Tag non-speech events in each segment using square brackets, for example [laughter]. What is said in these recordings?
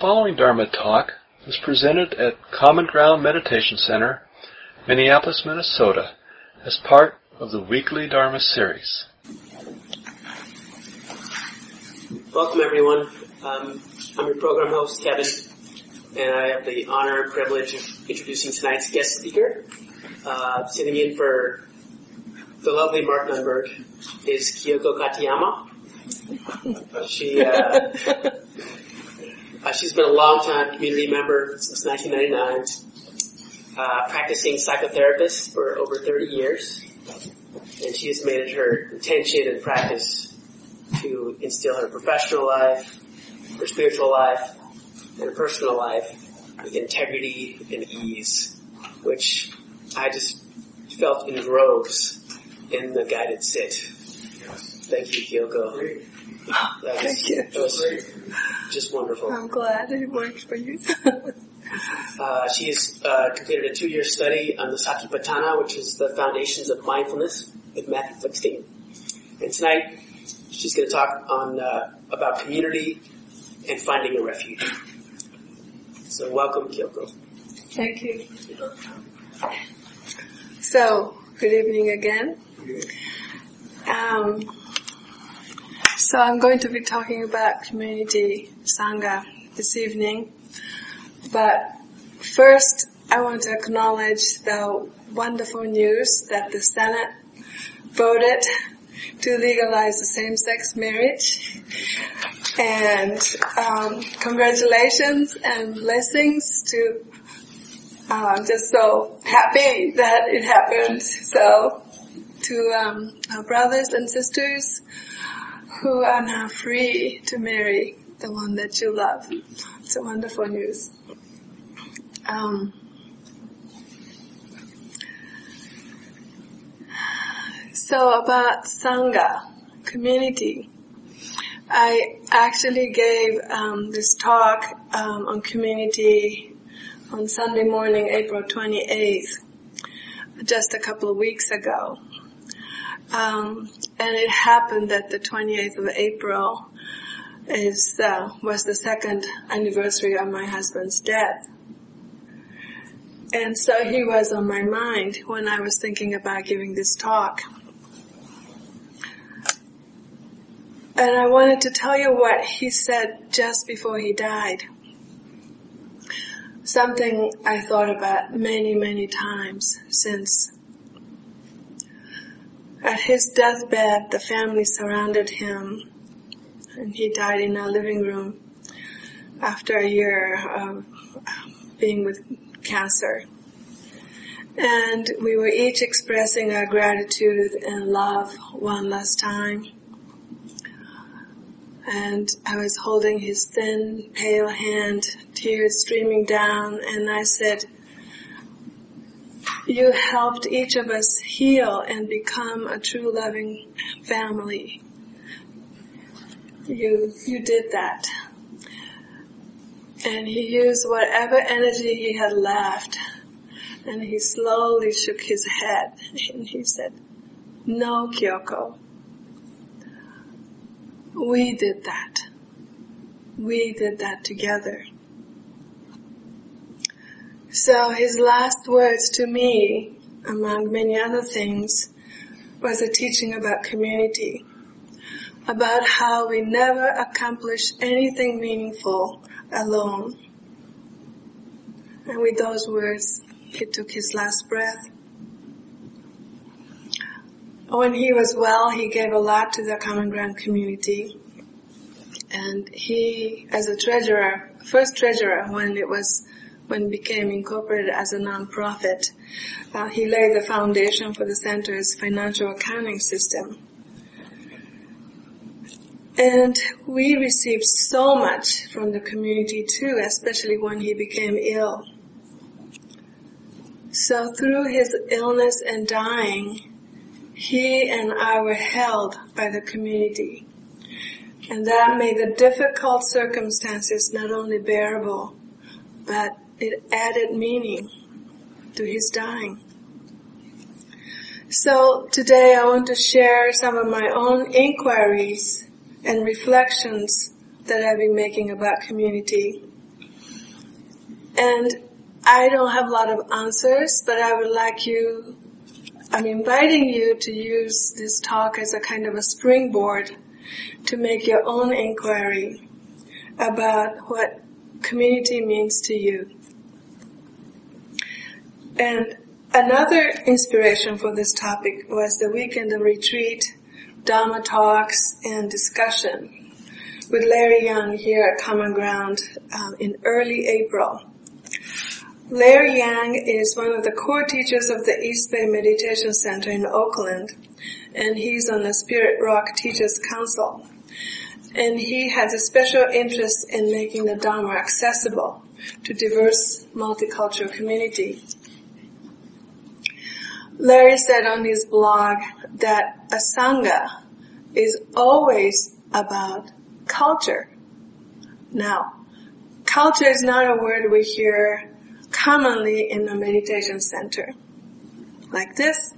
following Dharma talk was presented at Common Ground Meditation Center, Minneapolis, Minnesota, as part of the weekly Dharma series. Welcome, everyone. Um, I'm your program host, Kevin, and I have the honor and privilege of introducing tonight's guest speaker. Uh, sitting in for the lovely Mark Nunberg is Kyoko Katayama. She uh, [laughs] uh, she's been a long time community member since 1999, uh, practicing psychotherapist for over 30 years, and she has made it her intention and practice to instill her professional life, her spiritual life, and her personal life with integrity and ease, which I just felt in droves in the guided sit. Thank you, Kyoko. That was, Thank you. That was just wonderful. I'm glad it worked for you. uh, she has uh, completed a two-year study on the Satipatthana, which is the foundations of mindfulness with Matthew Flickstein. And tonight, she's going to talk on uh, about community and finding a refuge. So welcome, Kyoko. Thank you. So, good evening again. Um, so I'm going to be talking about community sangha this evening. But first, I want to acknowledge the wonderful news that the Senate voted to legalize the same-sex marriage. And um, congratulations and blessings to. Uh, I'm just so happy that it happened. So, to um, our brothers and sisters who are now free to marry the one that you love. It's a wonderful news. Um, so about Sangha, community. I actually gave um, this talk um, on community on Sunday morning, April 28th, just a couple of weeks ago. Um, and it happened that the 28th of April is uh, was the second anniversary of my husband's death. And so he was on my mind when I was thinking about giving this talk. And I wanted to tell you what he said just before he died. Something I thought about many, many times since at his deathbed, the family surrounded him, and he died in our living room after a year of being with cancer. And we were each expressing our gratitude and love one last time. And I was holding his thin, pale hand, tears streaming down, and I said, you helped each of us heal and become a true loving family. You, you did that. And he used whatever energy he had left and he slowly shook his head and he said, no, Kyoko. We did that. We did that together. So his last words to me, among many other things, was a teaching about community, about how we never accomplish anything meaningful alone. And with those words, he took his last breath. When he was well, he gave a lot to the Common Ground community. And he, as a treasurer, first treasurer when it was when became incorporated as a nonprofit. Uh, he laid the foundation for the center's financial accounting system. And we received so much from the community too, especially when he became ill. So through his illness and dying, he and I were held by the community. And that made the difficult circumstances not only bearable, but it added meaning to his dying. So today I want to share some of my own inquiries and reflections that I've been making about community And I don't have a lot of answers, but I would like you, I'm inviting you to use this talk as a kind of a springboard to make your own inquiry about what community means to you. And another inspiration for this topic was the weekend of retreat, Dharma talks, and discussion with Larry Yang here at Common Ground um, in early April. Larry Yang is one of the core teachers of the East Bay Meditation Center in Oakland, and he's on the Spirit Rock Teachers Council. And he has a special interest in making the Dharma accessible to diverse multicultural community. Larry said on his blog that a Sangha is always about culture. Now, culture is not a word we hear commonly in a meditation center. Like this.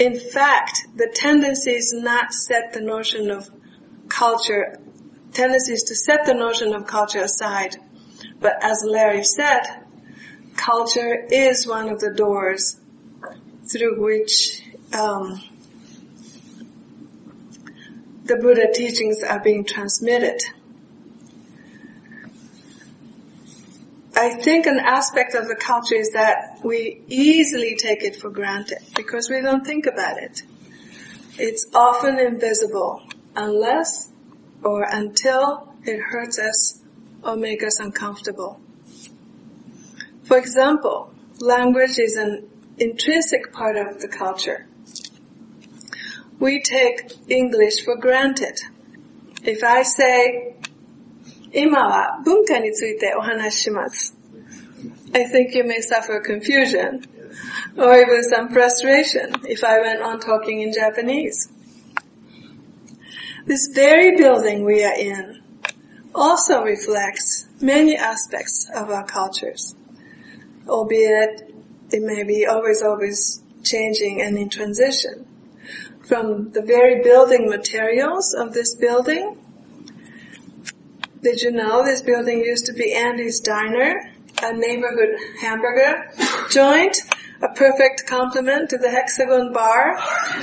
In fact, the tendency is not set the notion of culture, tendency is to set the notion of culture aside. But as Larry said, culture is one of the doors through which um, the Buddha teachings are being transmitted. I think an aspect of the culture is that we easily take it for granted because we don't think about it. It's often invisible unless or until it hurts us or makes us uncomfortable. For example, language is an intrinsic part of the culture. We take English for granted. If I say, 今は文化についてお話しします。I think you may suffer confusion or even some frustration if I went on talking in Japanese. This very building we are in also reflects many aspects of our cultures, albeit it may be always, always changing and in transition. From the very building materials of this building, did you know this building used to be Andy's Diner, a neighborhood hamburger joint, a perfect complement to the Hexagon Bar? [laughs]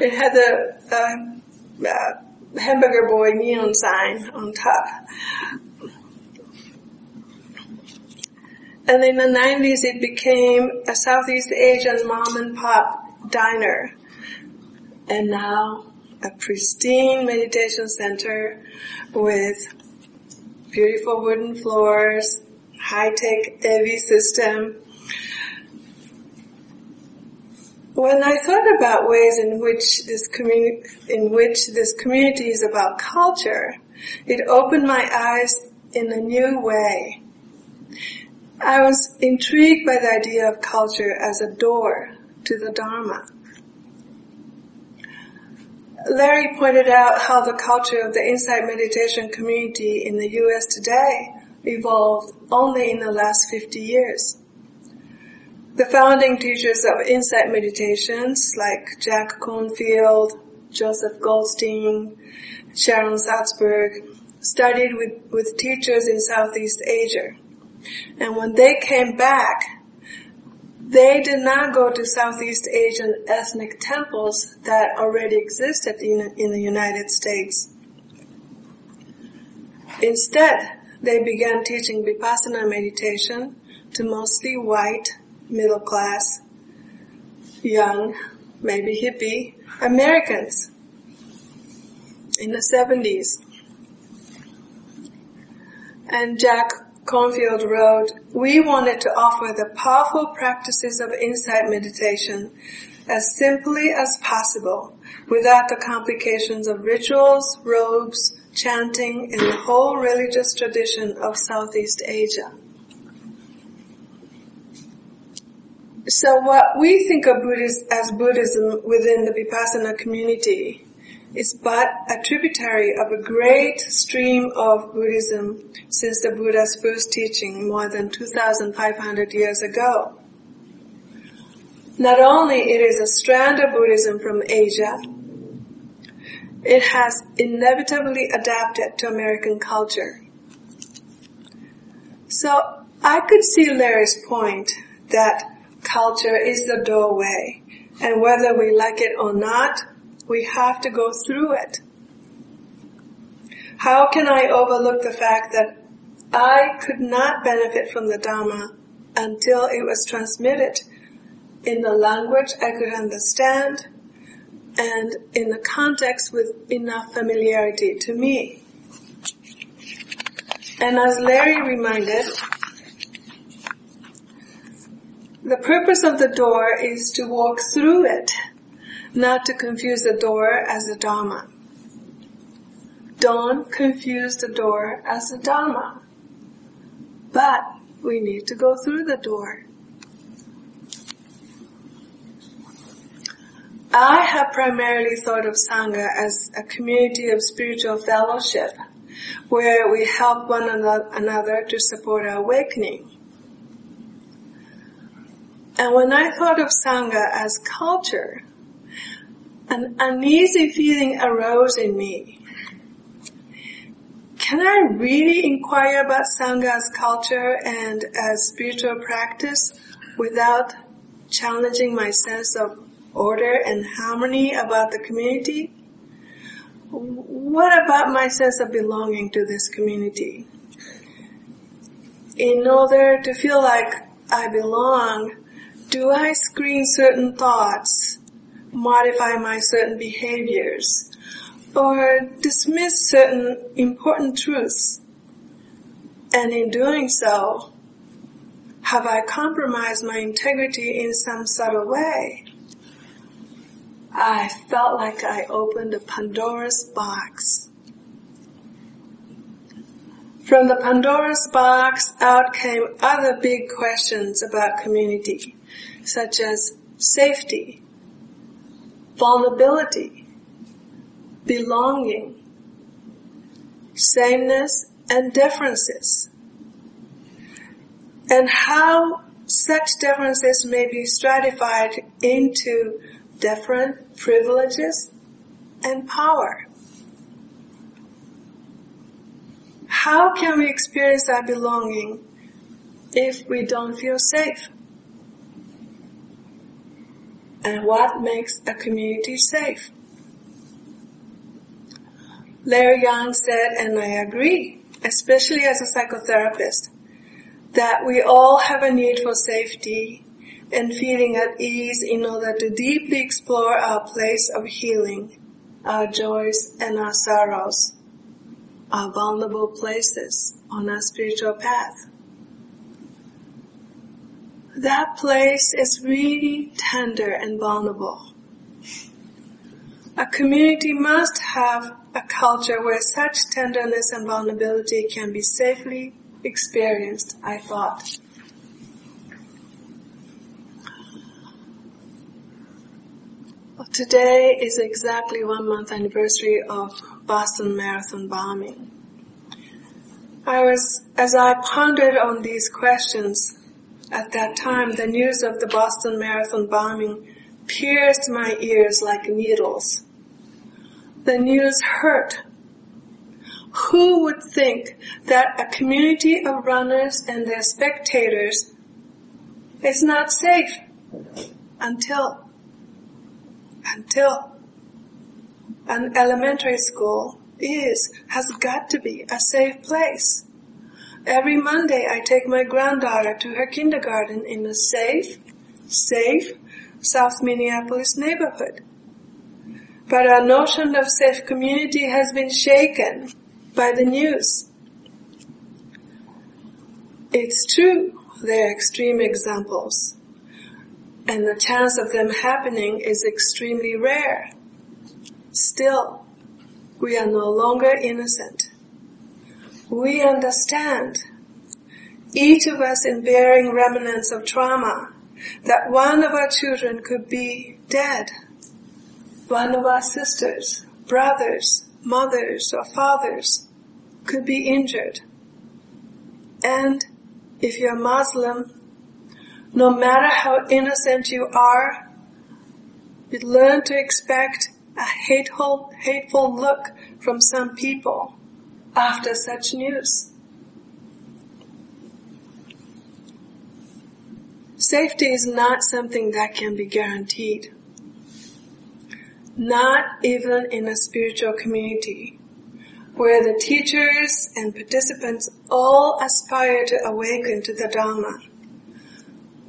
it had a, a, a hamburger boy neon sign on top. And in the 90s it became a Southeast Asian mom and pop diner. And now a pristine meditation center with beautiful wooden floors, high-tech AV system. When I thought about ways in which this community, in which this community is about culture, it opened my eyes in a new way. I was intrigued by the idea of culture as a door to the Dharma. Larry pointed out how the culture of the Insight Meditation community in the US today evolved only in the last 50 years. The founding teachers of Insight Meditations like Jack Kornfield, Joseph Goldstein, Sharon Salzberg studied with, with teachers in Southeast Asia. And when they came back, they did not go to Southeast Asian ethnic temples that already existed in, in the United States. Instead, they began teaching Vipassana meditation to mostly white, middle class, young, maybe hippie Americans in the 70s. And Jack Kornfield wrote, we wanted to offer the powerful practices of insight meditation as simply as possible without the complications of rituals, robes, chanting, and the whole religious tradition of Southeast Asia. So what we think of Buddhist, as Buddhism within the Vipassana community is but a tributary of a great stream of Buddhism since the Buddha's first teaching more than 2,500 years ago. Not only it is a strand of Buddhism from Asia, it has inevitably adapted to American culture. So I could see Larry's point that culture is the doorway and whether we like it or not, we have to go through it. How can I overlook the fact that I could not benefit from the Dharma until it was transmitted in the language I could understand and in the context with enough familiarity to me. And as Larry reminded, the purpose of the door is to walk through it, not to confuse the door as the Dharma. Don't confuse the door as the Dharma. But we need to go through the door. I have primarily thought of Sangha as a community of spiritual fellowship where we help one another to support our awakening. And when I thought of Sangha as culture, an uneasy feeling arose in me. Can I really inquire about Sangha as culture and as spiritual practice without challenging my sense of order and harmony about the community? What about my sense of belonging to this community? In order to feel like I belong, do I screen certain thoughts, modify my certain behaviors, or dismiss certain important truths? And in doing so, have I compromised my integrity in some subtle way? I felt like I opened a Pandora's box. From the Pandora's box out came other big questions about community, such as safety, vulnerability, belonging, sameness, and differences. And how such differences may be stratified into different privileges and power. How can we experience our belonging if we don't feel safe? And what makes a community safe? Larry Yang said, and I agree, especially as a psychotherapist, that we all have a need for safety and feeling at ease in order to deeply explore our place of healing, our joys and our sorrows, our vulnerable places on our spiritual path. That place is really tender and vulnerable. A community must have a culture where such tenderness and vulnerability can be safely experienced, I thought. Today is exactly one month anniversary of Boston Marathon bombing. I was, as I pondered on these questions, at that time the news of the Boston Marathon bombing pierced my ears like needles. The news hurt. Who would think that a community of runners and their spectators is not safe until until an elementary school is, has got to be a safe place. Every Monday I take my granddaughter to her kindergarten in a safe, safe South Minneapolis neighborhood. But our notion of safe community has been shaken by the news. It's true, they're extreme examples and the chance of them happening is extremely rare. Still, we are no longer innocent. We understand, each of us in bearing remnants of trauma, that one of our children could be dead. One of our sisters, brothers, mothers, or fathers could be injured. And if you're Muslim, no matter how innocent you are, you learn to expect a hateful, hateful look from some people after such news. Safety is not something that can be guaranteed. Not even in a spiritual community where the teachers and participants all aspire to awaken to the Dharma,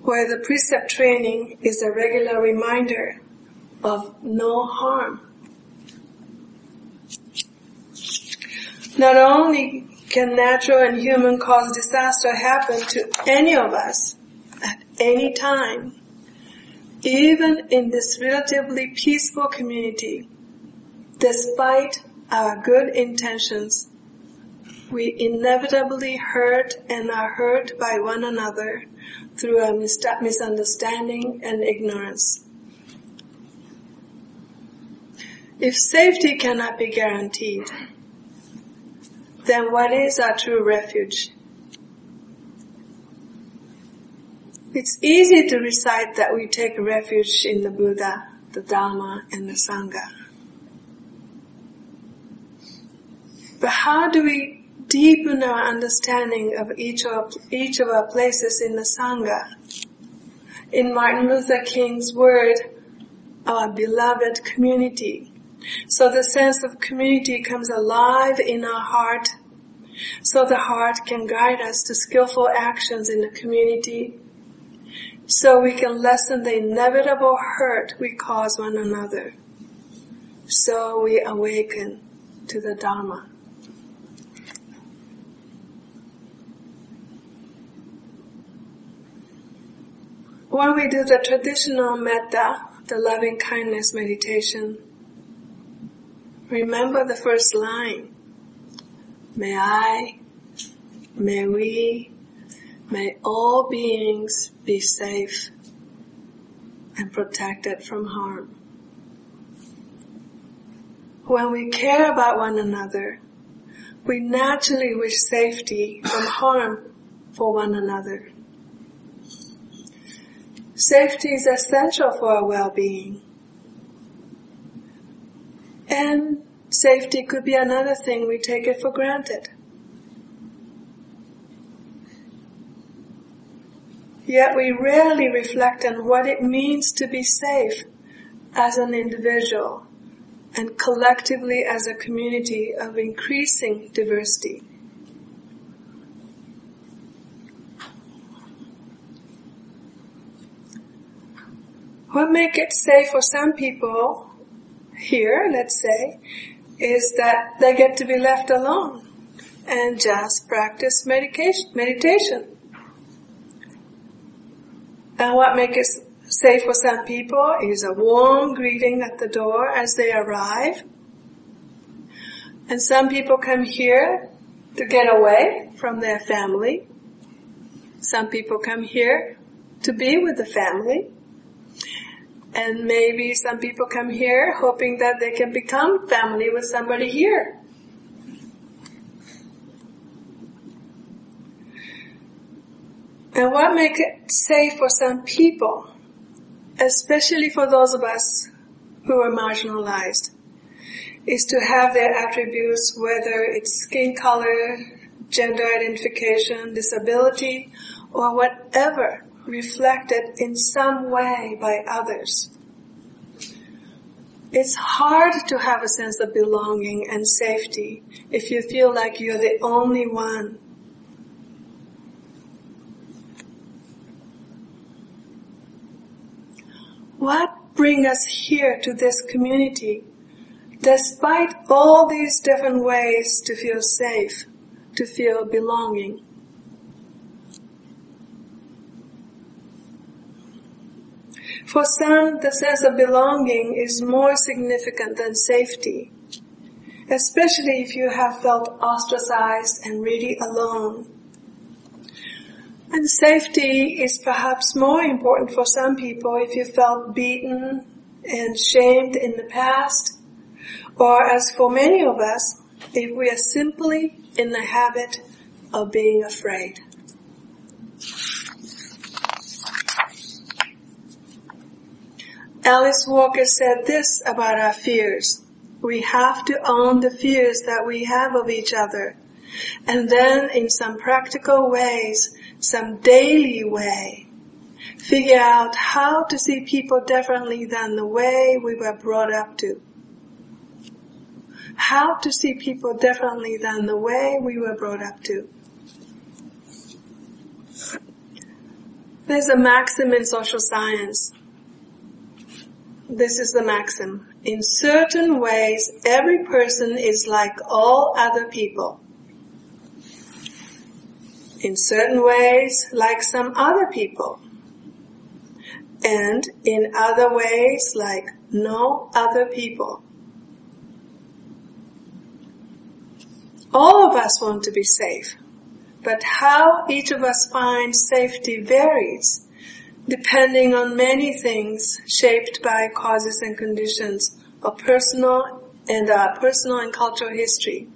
where the precept training is a regular reminder of no harm Not only can natural and human caused disaster happen to any of us at any time, even in this relatively peaceful community, despite our good intentions, we inevitably hurt and are hurt by one another through a misunderstanding and ignorance. If safety cannot be guaranteed, then what is our true refuge? It's easy to recite that we take refuge in the Buddha, the Dharma, and the Sangha. But how do we deepen our understanding of each of, each of our places in the Sangha? In Martin Luther King's word, our beloved community. So the sense of community comes alive in our heart so the heart can guide us to skillful actions in the community so we can lessen the inevitable hurt we cause one another. So we awaken to the Dharma. When we do the traditional metta, the loving kindness meditation, remember the first line. May I, may we, may all beings be safe and protected from harm. When we care about one another, we naturally wish safety from harm for one another. Safety is essential for our well-being. And Safety could be another thing we take it for granted. Yet we rarely reflect on what it means to be safe as an individual and collectively as a community of increasing diversity. What makes it safe for some people here, let's say, is that they get to be left alone and just practice medication, meditation. And what makes it safe for some people is a warm greeting at the door as they arrive. And some people come here to get away from their family. Some people come here to be with the family. And maybe some people come here hoping that they can become family with somebody here. And what makes it safe for some people, especially for those of us who are marginalized, is to have their attributes, whether it's skin color, gender identification, disability, or whatever, reflected in some way by others. It's hard to have a sense of belonging and safety if you feel like you're the only one. What brings us here to this community despite all these different ways to feel safe, to feel belonging? For some, the sense of belonging is more significant than safety, especially if you have felt ostracized and really alone. And safety is perhaps more important for some people if you felt beaten and shamed in the past, or as for many of us, if we are simply in the habit of being afraid. Alice Walker said this about our fears. We have to own the fears that we have of each other. And then in some practical ways, some daily way, figure out how to see people differently than the way we were brought up to. How to see people differently than the way we were brought up to. There's a maxim in social science. This is the maxim. In certain ways, every person is like all other people. In certain ways, like some other people. And in other ways, like no other people. All of us want to be safe. But how each of us finds safety varies depending on many things shaped by causes and conditions of personal and uh, personal and cultural history.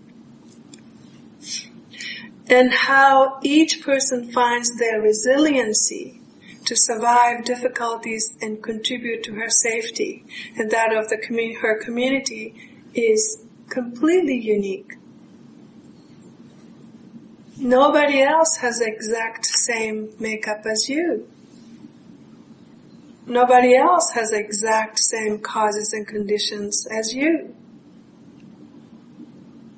And how each person finds their resiliency to survive difficulties and contribute to her safety and that of the her community is completely unique. Nobody else has the exact same makeup as you. Nobody else has the exact same causes and conditions as you.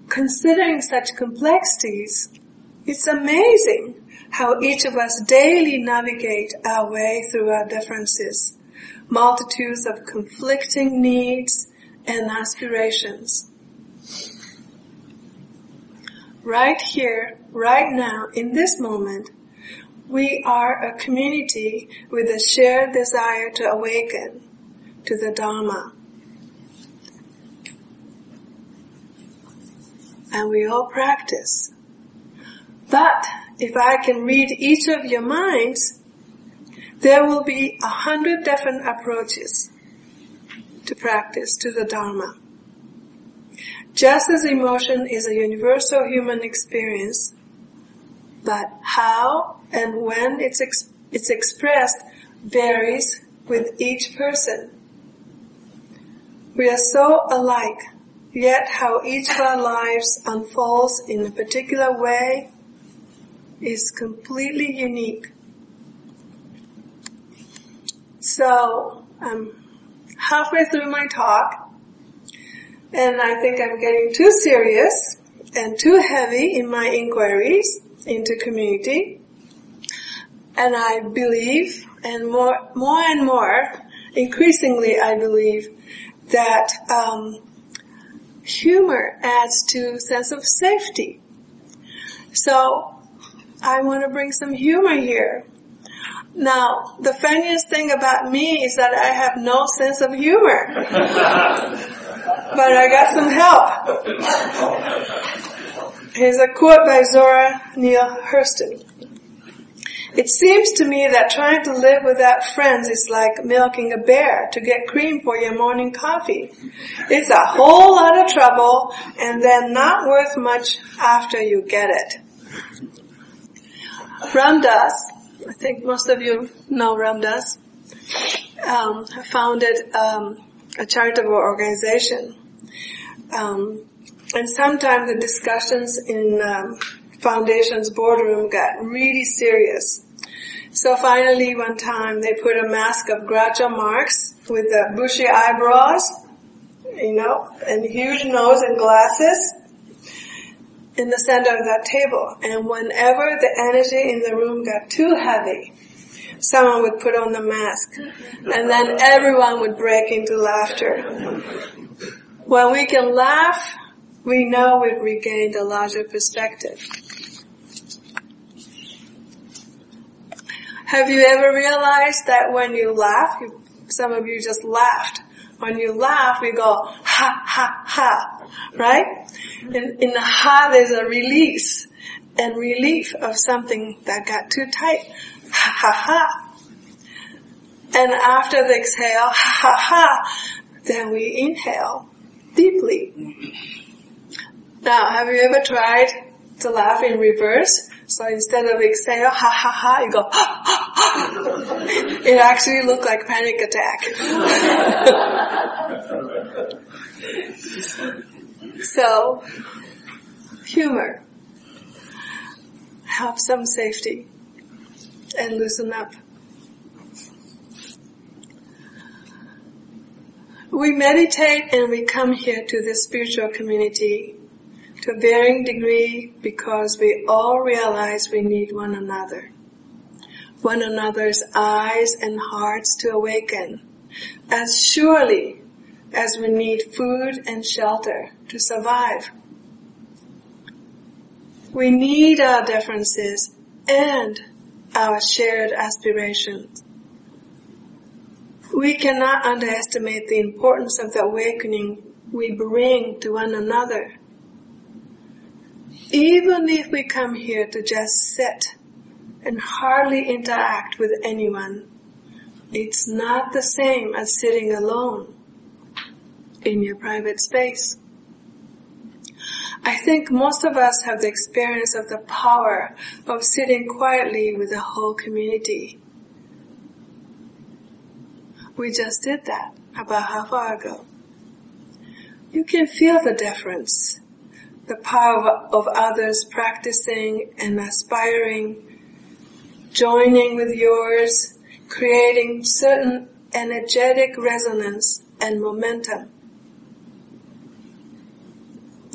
Considering such complexities, it's amazing how each of us daily navigate our way through our differences, multitudes of conflicting needs and aspirations. Right here, right now, in this moment, we are a community with a shared desire to awaken to the Dharma. And we all practice. But if I can read each of your minds, there will be a hundred different approaches to practice to the Dharma. Just as emotion is a universal human experience, but how and when it's, ex- it's expressed varies with each person. We are so alike, yet how each of our lives unfolds in a particular way is completely unique. So, I'm halfway through my talk, and I think I'm getting too serious and too heavy in my inquiries into community. And I believe, and more, more and more, increasingly I believe, that um, humor adds to sense of safety. So I want to bring some humor here. Now, the funniest thing about me is that I have no sense of humor. but I got some help. Here's a quote by Zora Neale Hurston. It seems to me that trying to live without friends is like milking a bear to get cream for your morning coffee. It's a whole lot of trouble and then not worth much after you get it. Ram Dass, I think most of you know Ram Dass, um, founded um, a charitable organization. Um, and sometimes the discussions in um, foundation's boardroom got really serious. So finally one time they put a mask of Groucho Marx with the bushy eyebrows, you know, and huge nose and glasses in the center of that table. And whenever the energy in the room got too heavy, someone would put on the mask and then everyone would break into laughter. When we can laugh, we know we've regained a larger perspective. Have you ever realized that when you laugh, you, some of you just laughed. When you laugh, we go ha ha ha, right? In, in the ha, there's a release and relief of something that got too tight. Ha ha ha. And after the exhale, ha ha ha, then we inhale deeply. Now, have you ever tried to laugh in reverse? So instead of saying, oh, ha ha ha, you go, ha, ha, ha. It actually looked like panic attack. so, humor. Have some safety. And loosen up. We meditate and we come here to this spiritual community to a varying degree because we all realize we need one another. One another's eyes and hearts to awaken as surely as we need food and shelter to survive. We need our differences and our shared aspirations. We cannot underestimate the importance of the awakening we bring to one another. Even if we come here to just sit and hardly interact with anyone, it's not the same as sitting alone in your private space. I think most of us have the experience of the power of sitting quietly with the whole community. We just did that about half hour ago. You can feel the difference, the power of others practicing and aspiring, joining with yours, creating certain energetic resonance and momentum.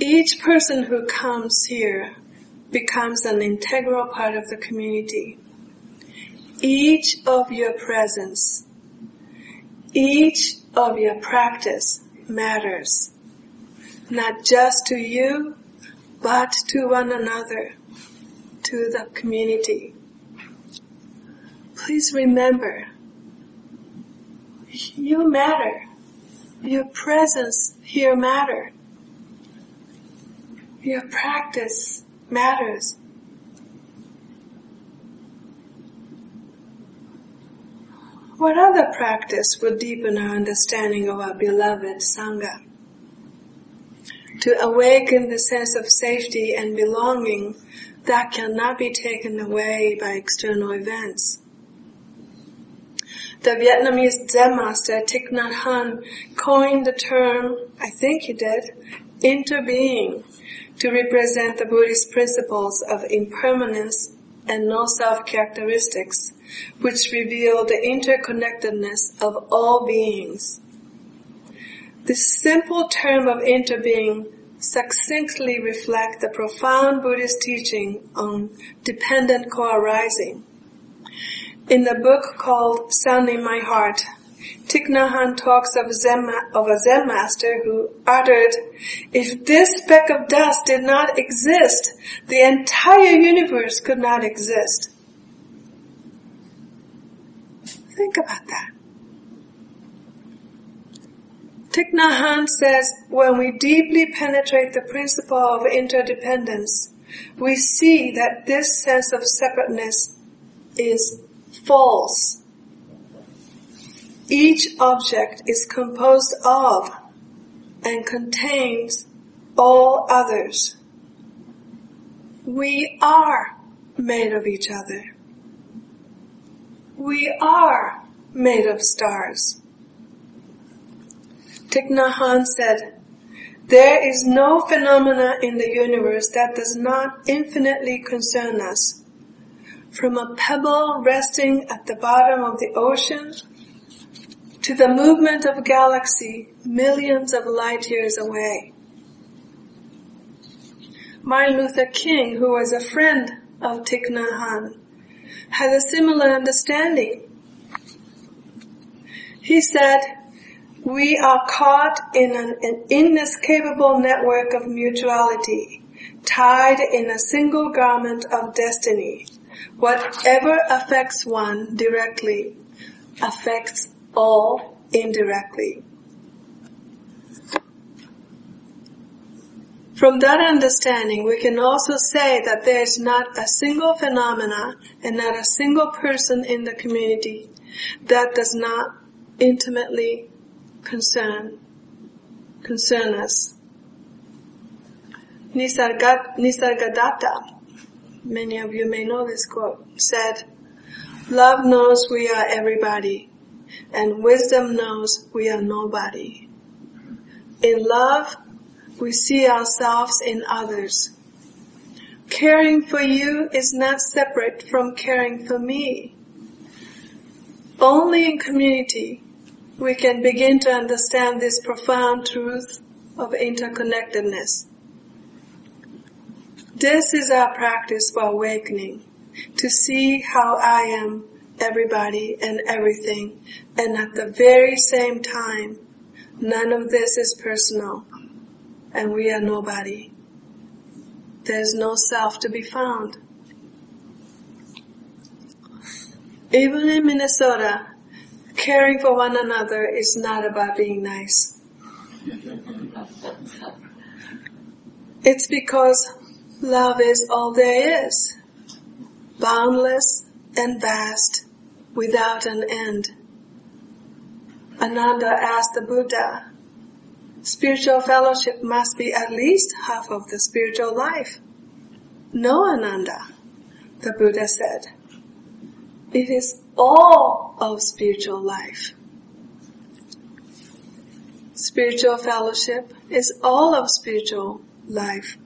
Each person who comes here becomes an integral part of the community. Each of your presence, each of your practice matters, not just to you, but to one another, to the community. Please remember, you matter. Your presence here matter. Your practice matters. What other practice would deepen our understanding of our beloved Sangha? To awaken the sense of safety and belonging that cannot be taken away by external events. The Vietnamese Zen master Thich Nhat Hanh coined the term, I think he did, interbeing to represent the Buddhist principles of impermanence and no self characteristics, which reveal the interconnectedness of all beings. This simple term of interbeing succinctly reflects the profound Buddhist teaching on dependent co-arising. In the book called Sun in My Heart, Thich Nhat talks of, Zen, of a Zen master who uttered, if this speck of dust did not exist, the entire universe could not exist. Think about that. Thich Nhat Hanh says, when we deeply penetrate the principle of interdependence, we see that this sense of separateness is false each object is composed of and contains all others. We are made of each other. We are made of stars. Thich Nhat Hanh said, there is no phenomena in the universe that does not infinitely concern us. From a pebble resting at the bottom of the ocean to the movement of a galaxy millions of light years away. Martin Luther King, who was a friend of Thich Nhat Hanh, had a similar understanding. He said, we are caught in an, an inescapable network of mutuality, tied in a single garment of destiny. Whatever affects one directly affects all indirectly. From that understanding, we can also say that there is not a single phenomena and not a single person in the community that does not intimately concern, concern us. Nisargadatta, many of you may know this quote, said, Love knows we are everybody and wisdom knows we are nobody. In love, we see ourselves in others. Caring for you is not separate from caring for me. Only in community we can begin to understand this profound truth of interconnectedness. This is our practice for awakening, to see how I am everybody and everything, and at the very same time, none of this is personal, and we are nobody. There's no self to be found. Even in Minnesota, caring for one another is not about being nice. It's because love is all there is, boundless and vast, without an end. Ananda asked the Buddha, spiritual fellowship must be at least half of the spiritual life. No, Ananda, the Buddha said. It is all of spiritual life. Spiritual fellowship is all of spiritual life.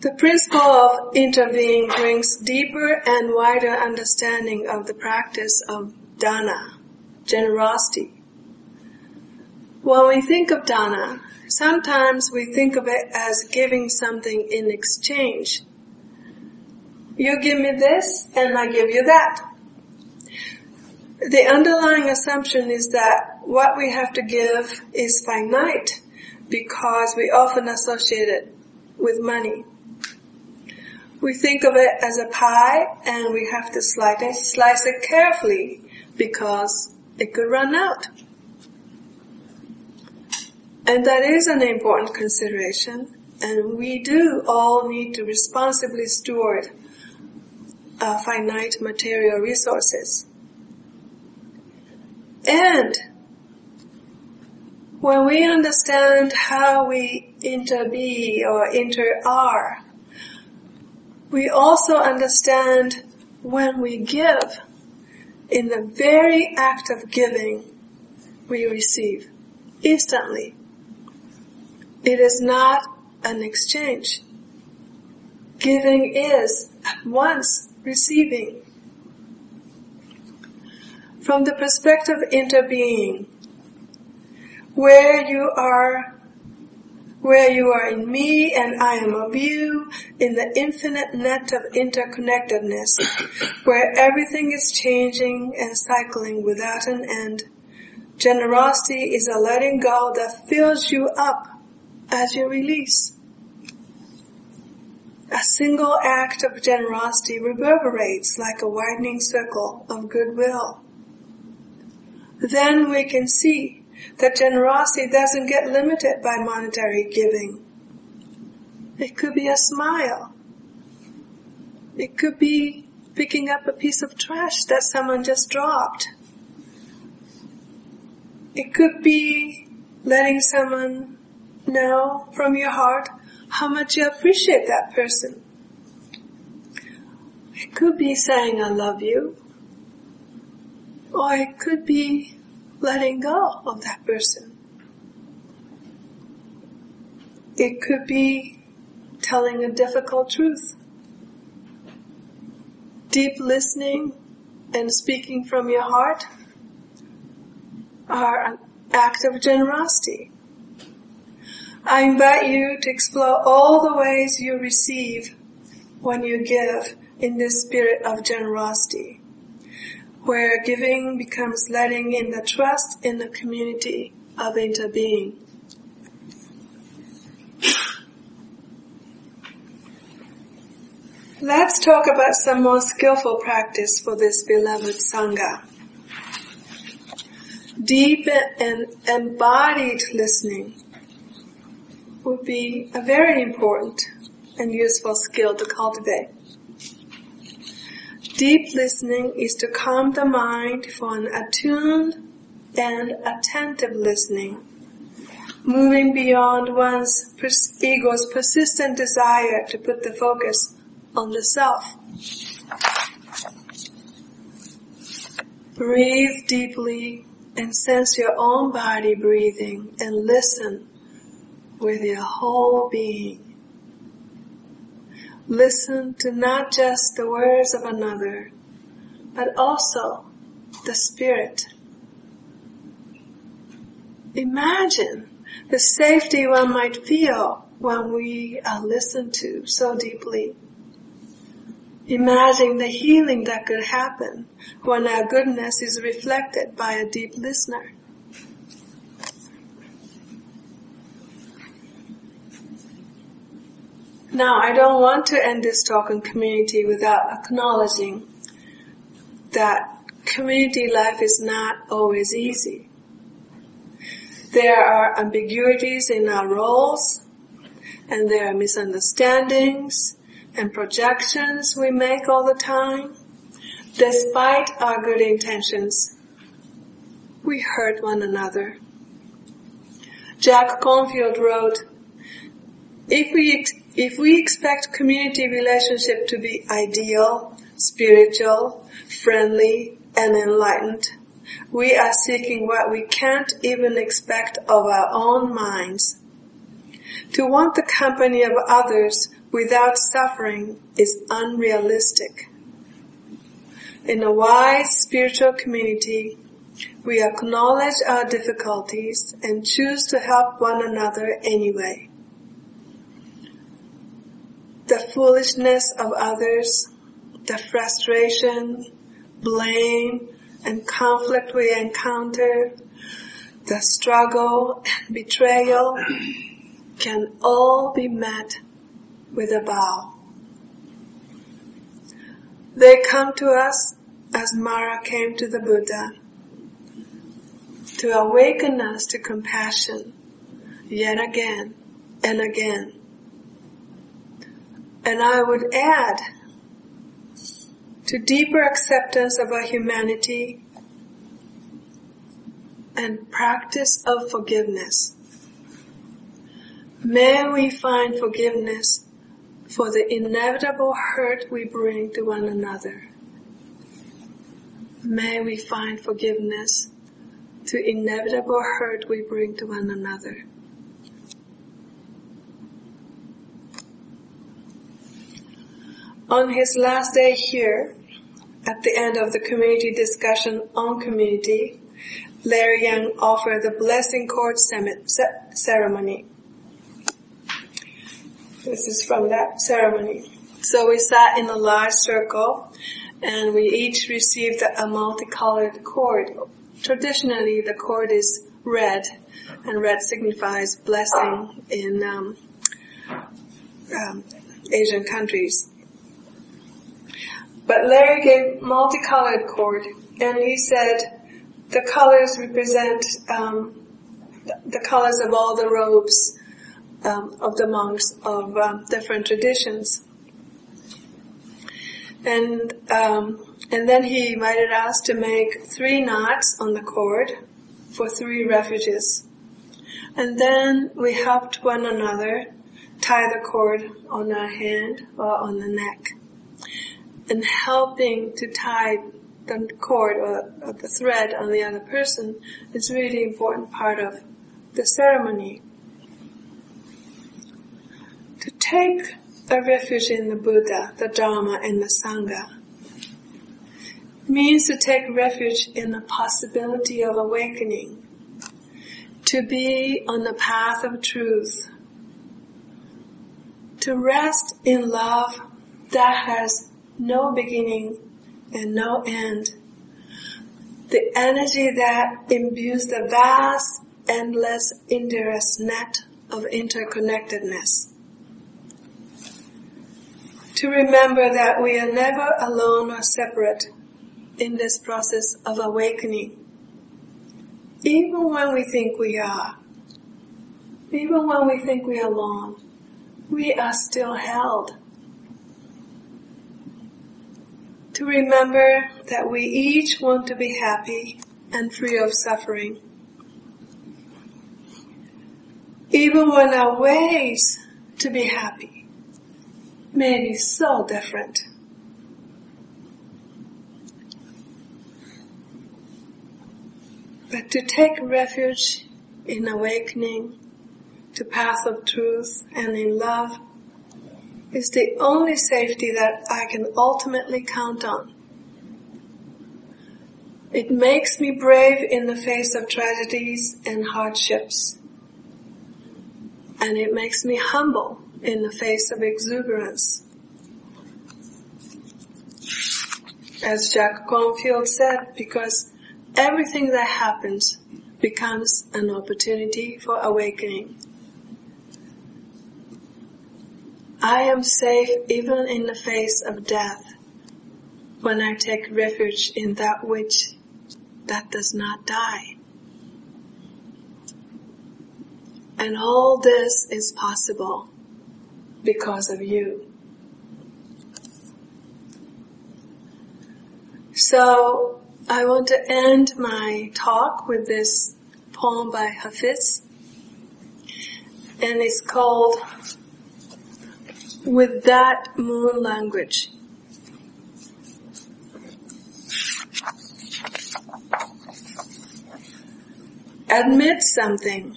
The principle of interbeing brings deeper and wider understanding of the practice of dana, generosity. When we think of dana, sometimes we think of it as giving something in exchange. You give me this and I give you that. The underlying assumption is that what we have to give is finite because we often associate it with money. We think of it as a pie and we have to slice it, slice it carefully because it could run out. And that is an important consideration and we do all need to responsibly steward uh, finite material resources. And when we understand how we interbe or inter-are, we also understand when we give, in the very act of giving, we receive instantly. It is not an exchange. Giving is at once receiving. From the perspective of interbeing, where you are, where you are in me and I am of you, in the infinite net of interconnectedness, where everything is changing and cycling without an end, generosity is a letting go that fills you up as you release. A single act of generosity reverberates like a widening circle of goodwill. Then we can see that generosity doesn't get limited by monetary giving. It could be a smile. It could be picking up a piece of trash that someone just dropped. It could be letting someone know from your heart how much you appreciate that person. It could be saying I love you. Or it could be letting go of that person. It could be telling a difficult truth. Deep listening and speaking from your heart are an act of generosity. I invite you to explore all the ways you receive when you give in this spirit of generosity, where giving becomes letting in the trust in the community of interbeing. Let's talk about some more skillful practice for this beloved Sangha. Deep and embodied listening would be a very important and useful skill to cultivate. Deep listening is to calm the mind for an attuned and attentive listening, moving beyond one's ego's persistent desire to put the focus on the self. Breathe deeply and sense your own body breathing and listen with your whole being. Listen to not just the words of another, but also the spirit. Imagine the safety one might feel when we are listened to so deeply. Imagine the healing that could happen when our goodness is reflected by a deep listener. Now, I don't want to end this talk on community without acknowledging that community life is not always easy. There are ambiguities in our roles, and there are misunderstandings and projections we make all the time. Despite our good intentions, we hurt one another. Jack Kornfield wrote, if we, if we expect community relationship to be ideal, spiritual, friendly, and enlightened, we are seeking what we can't even expect of our own minds. To want the company of others without suffering is unrealistic. In a wise spiritual community, we acknowledge our difficulties and choose to help one another anyway. The foolishness of others, the frustration, blame, and conflict we encounter, the struggle and betrayal can all be met with a bow. They come to us as Mara came to the Buddha to awaken us to compassion yet again and again. And I would add to deeper acceptance of our humanity and practice of forgiveness. May we find forgiveness for the inevitable hurt we bring to one another. May we find forgiveness to inevitable hurt we bring to one another. On his last day here, at the end of the community discussion on community, Larry Yang offered the blessing cord ceremony. This is from that ceremony. So we sat in a large circle and we each received a multicolored cord. Traditionally the cord is red and red signifies blessing in um, um, Asian countries. But Larry gave multicolored cord and he said the colors represent um, the colors of all the robes um, of the monks of um, different traditions. And um, and then he invited us to make three knots on the cord for three refuges. And then we helped one another tie the cord on our hand or on the neck. And helping to tie the cord or, or the thread on the other person is really important part of the ceremony. To take a refuge in the Buddha, the Dharma, and the Sangha means to take refuge in the possibility of awakening, to be on the path of truth, to rest in love that has no beginning and no end. The energy that imbues the vast, endless, endless net of interconnectedness. To remember that we are never alone or separate in this process of awakening. Even when we think we are, even when we think we are alone, we are still held to remember that we each want to be happy and free of suffering. Even when our ways to be happy may be so different. But to take refuge in awakening, to path of truth and in love is the only safety that I can ultimately count on. It makes me brave in the face of tragedies and hardships. And it makes me humble in the face of exuberance. As Jack Kornfield said, because everything that happens becomes an opportunity for awakening. I am safe even in the face of death when I take refuge in that which that does not die. And all this is possible because of you. So I want to end my talk with this poem by Hafiz and it's called With That Moon Language. Admit something.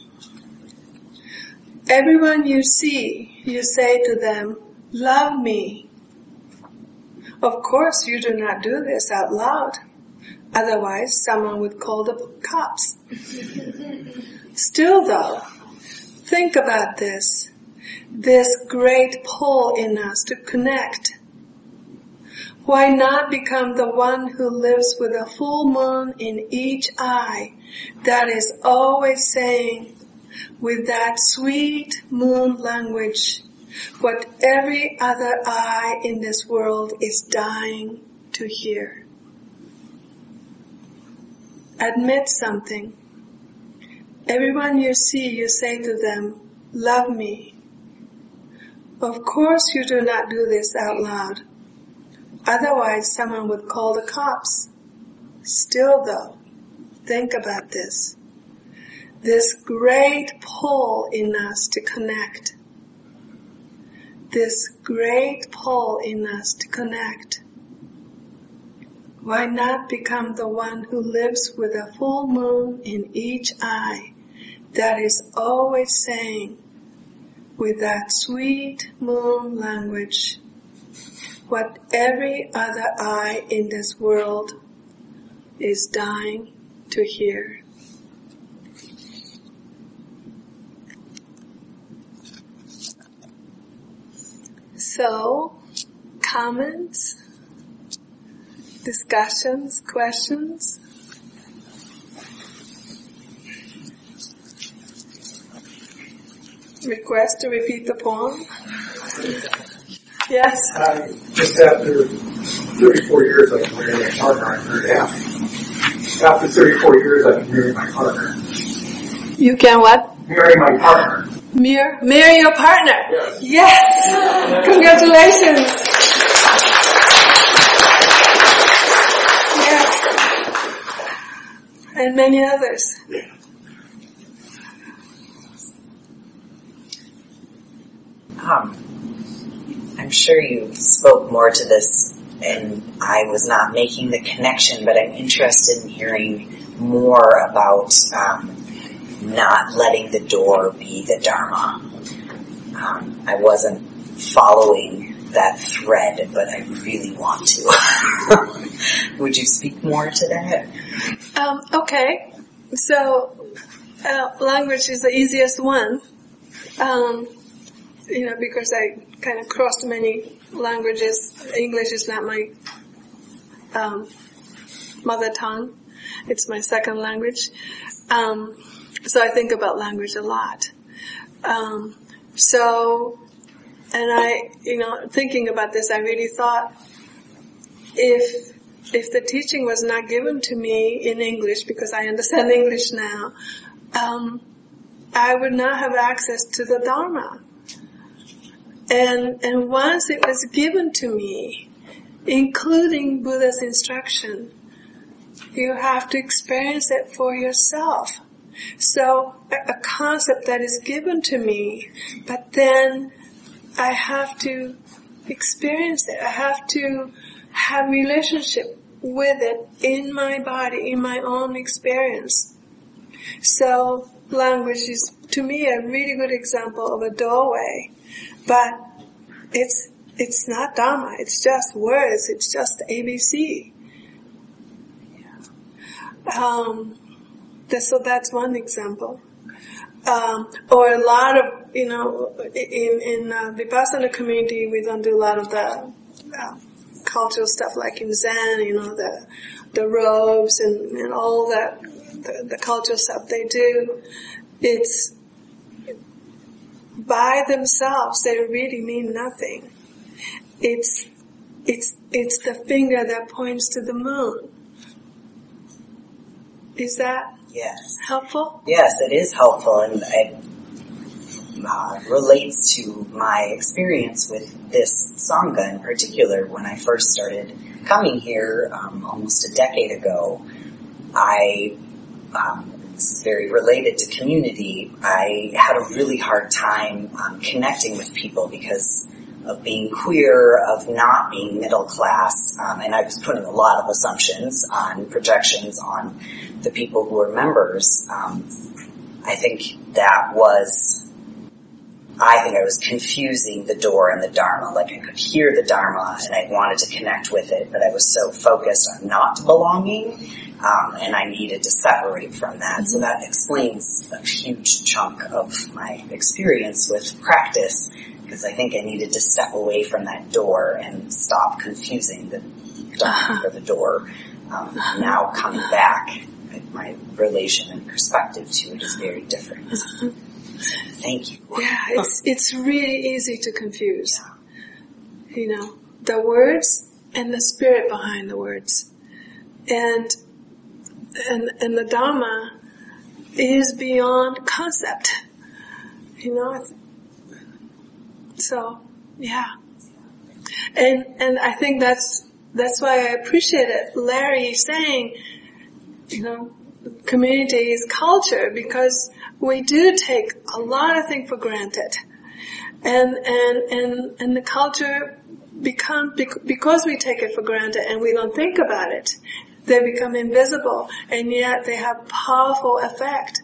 Everyone you see, you say to them, love me. Of course you do not do this out loud. Otherwise someone would call the cops. [laughs] Still though, think about this. This great pull in us to connect. Why not become the one who lives with a full moon in each eye that is always saying with that sweet moon language what every other eye in this world is dying to hear. Admit something. Everyone you see, you say to them, love me. Of course you do not do this out loud. Otherwise someone would call the cops. Still though, think about this. This great pull in us to connect. This great pull in us to connect. Why not become the one who lives with a full moon in each eye that is always saying with that sweet moon language what every other eye in this world is dying to hear. So, comments, discussions, questions? Request to repeat the poem? Yes. I, just after 34 years, I can marry my partner. I'm very happy. After 34 years, I can marry my partner. You can what? Marry my partner. Marry, marry your partner. Yes. Yes. Congratulations. Yes. And many others. Um, I'm sure you spoke more to this and I was not making the connection, but I'm interested in hearing more about um, not letting the door be the Dharma. Um, I wasn't following that thread, but I really want to. [laughs] Would you speak more to that? Um, okay. So, uh, language is the easiest one. Um, you know, because I kind of crossed many languages. English is not my um, mother tongue; it's my second language. Um, so I think about language a lot. Um, so, and I, you know, thinking about this, I really thought if if the teaching was not given to me in English, because I understand English now, um, I would not have access to the Dharma. And, and once it was given to me, including Buddha's instruction, you have to experience it for yourself. So a, a concept that is given to me, but then I have to experience it. I have to have relationship with it in my body, in my own experience. So language is to me a really good example of a doorway but it's it's not Dharma. It's just words. It's just ABC. Um, so that's one example. Um, or a lot of, you know, in, in uh, Vipassana community, we don't do a lot of the uh, cultural stuff like in Zen, you know, the, the robes and, and all that, the, the cultural stuff they do. It's, by themselves, they really mean nothing. It's, it's, it's the finger that points to the moon. Is that Yes. helpful? Yes, it is helpful and it uh, relates to my experience with this Sangha in particular. When I first started coming here um, almost a decade ago, I, um, very related to community, I had a really hard time um, connecting with people because of being queer, of not being middle class, um, and I was putting a lot of assumptions on projections on the people who were members. Um, I think that was, I think I was confusing the door and the Dharma. Like I could hear the Dharma and I wanted to connect with it, but I was so focused on not belonging, um, and I needed to separate from that. So that explains a huge chunk of my experience with practice because I think I needed to step away from that door and stop confusing the Dharma for the door. Um, now coming back, my relation and perspective to it is very different. Thank you. Yeah, it's it's really easy to confuse. You know, the words and the spirit behind the words. And and and the Dharma is beyond concept. You know? So yeah. And and I think that's that's why I appreciate it. Larry saying, you know, community is culture because we do take a lot of things for granted. And, and, and, and the culture become, because we take it for granted and we don't think about it, they become invisible and yet they have powerful effect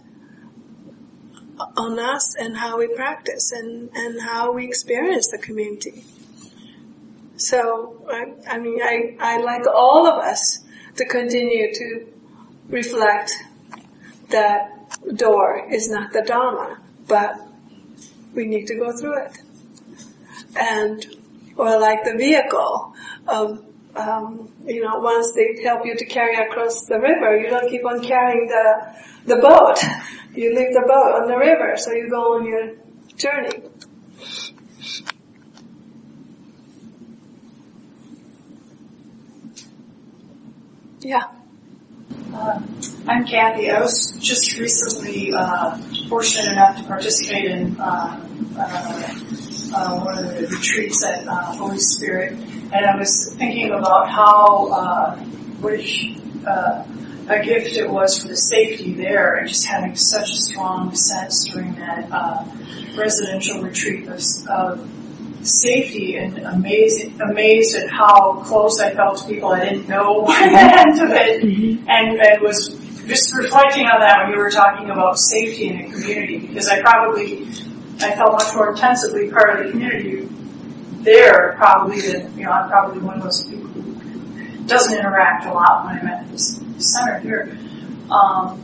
on us and how we practice and, and how we experience the community. So, I, I mean, I, I like all of us to continue to reflect that door is not the Dharma, but we need to go through it. And, or like the vehicle of, um, you know, once they help you to carry across the river, you don't keep on carrying the, the boat. You leave the boat on the river, so you go on your journey. Yeah. Um, I'm Kathy. I was just recently uh, fortunate enough to participate in uh, uh, uh, one of the retreats at uh, Holy Spirit, and I was thinking about how uh, which uh, a gift it was for the safety there, and just having such a strong sense during that uh, residential retreat of, of safety and amazing, amazed at how close I felt to people I didn't know [laughs] by the end of it, and, and was just reflecting on that when you were talking about safety in a community, because I probably, I felt much more intensively part of the community there probably than, you know, I'm probably one of those people who doesn't interact a lot when I'm at this center here. Um,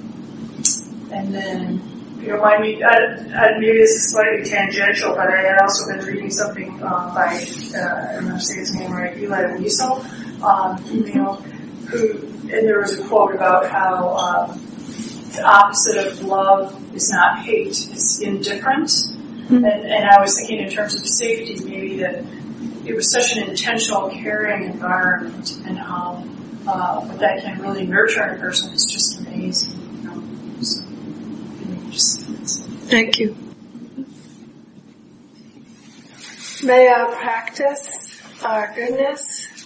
and then, you know, I mean, I, I, maybe this is slightly tangential, but I had also been reading something uh, by, uh, I don't know if I say his name right, Elie Wiesel, um, you know, who, and there was a quote about how um, the opposite of love is not hate, it's indifference. And, and I was thinking in terms of safety, maybe that it was such an intentional, caring environment, and how uh, what that can really nurture in a person is just amazing. You know? so, just, Thank you. May our practice, our goodness,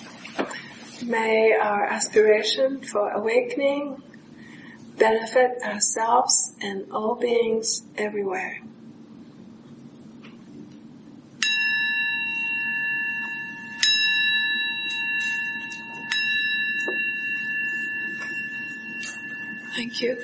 may our aspiration for awakening benefit ourselves and all beings everywhere. Thank you.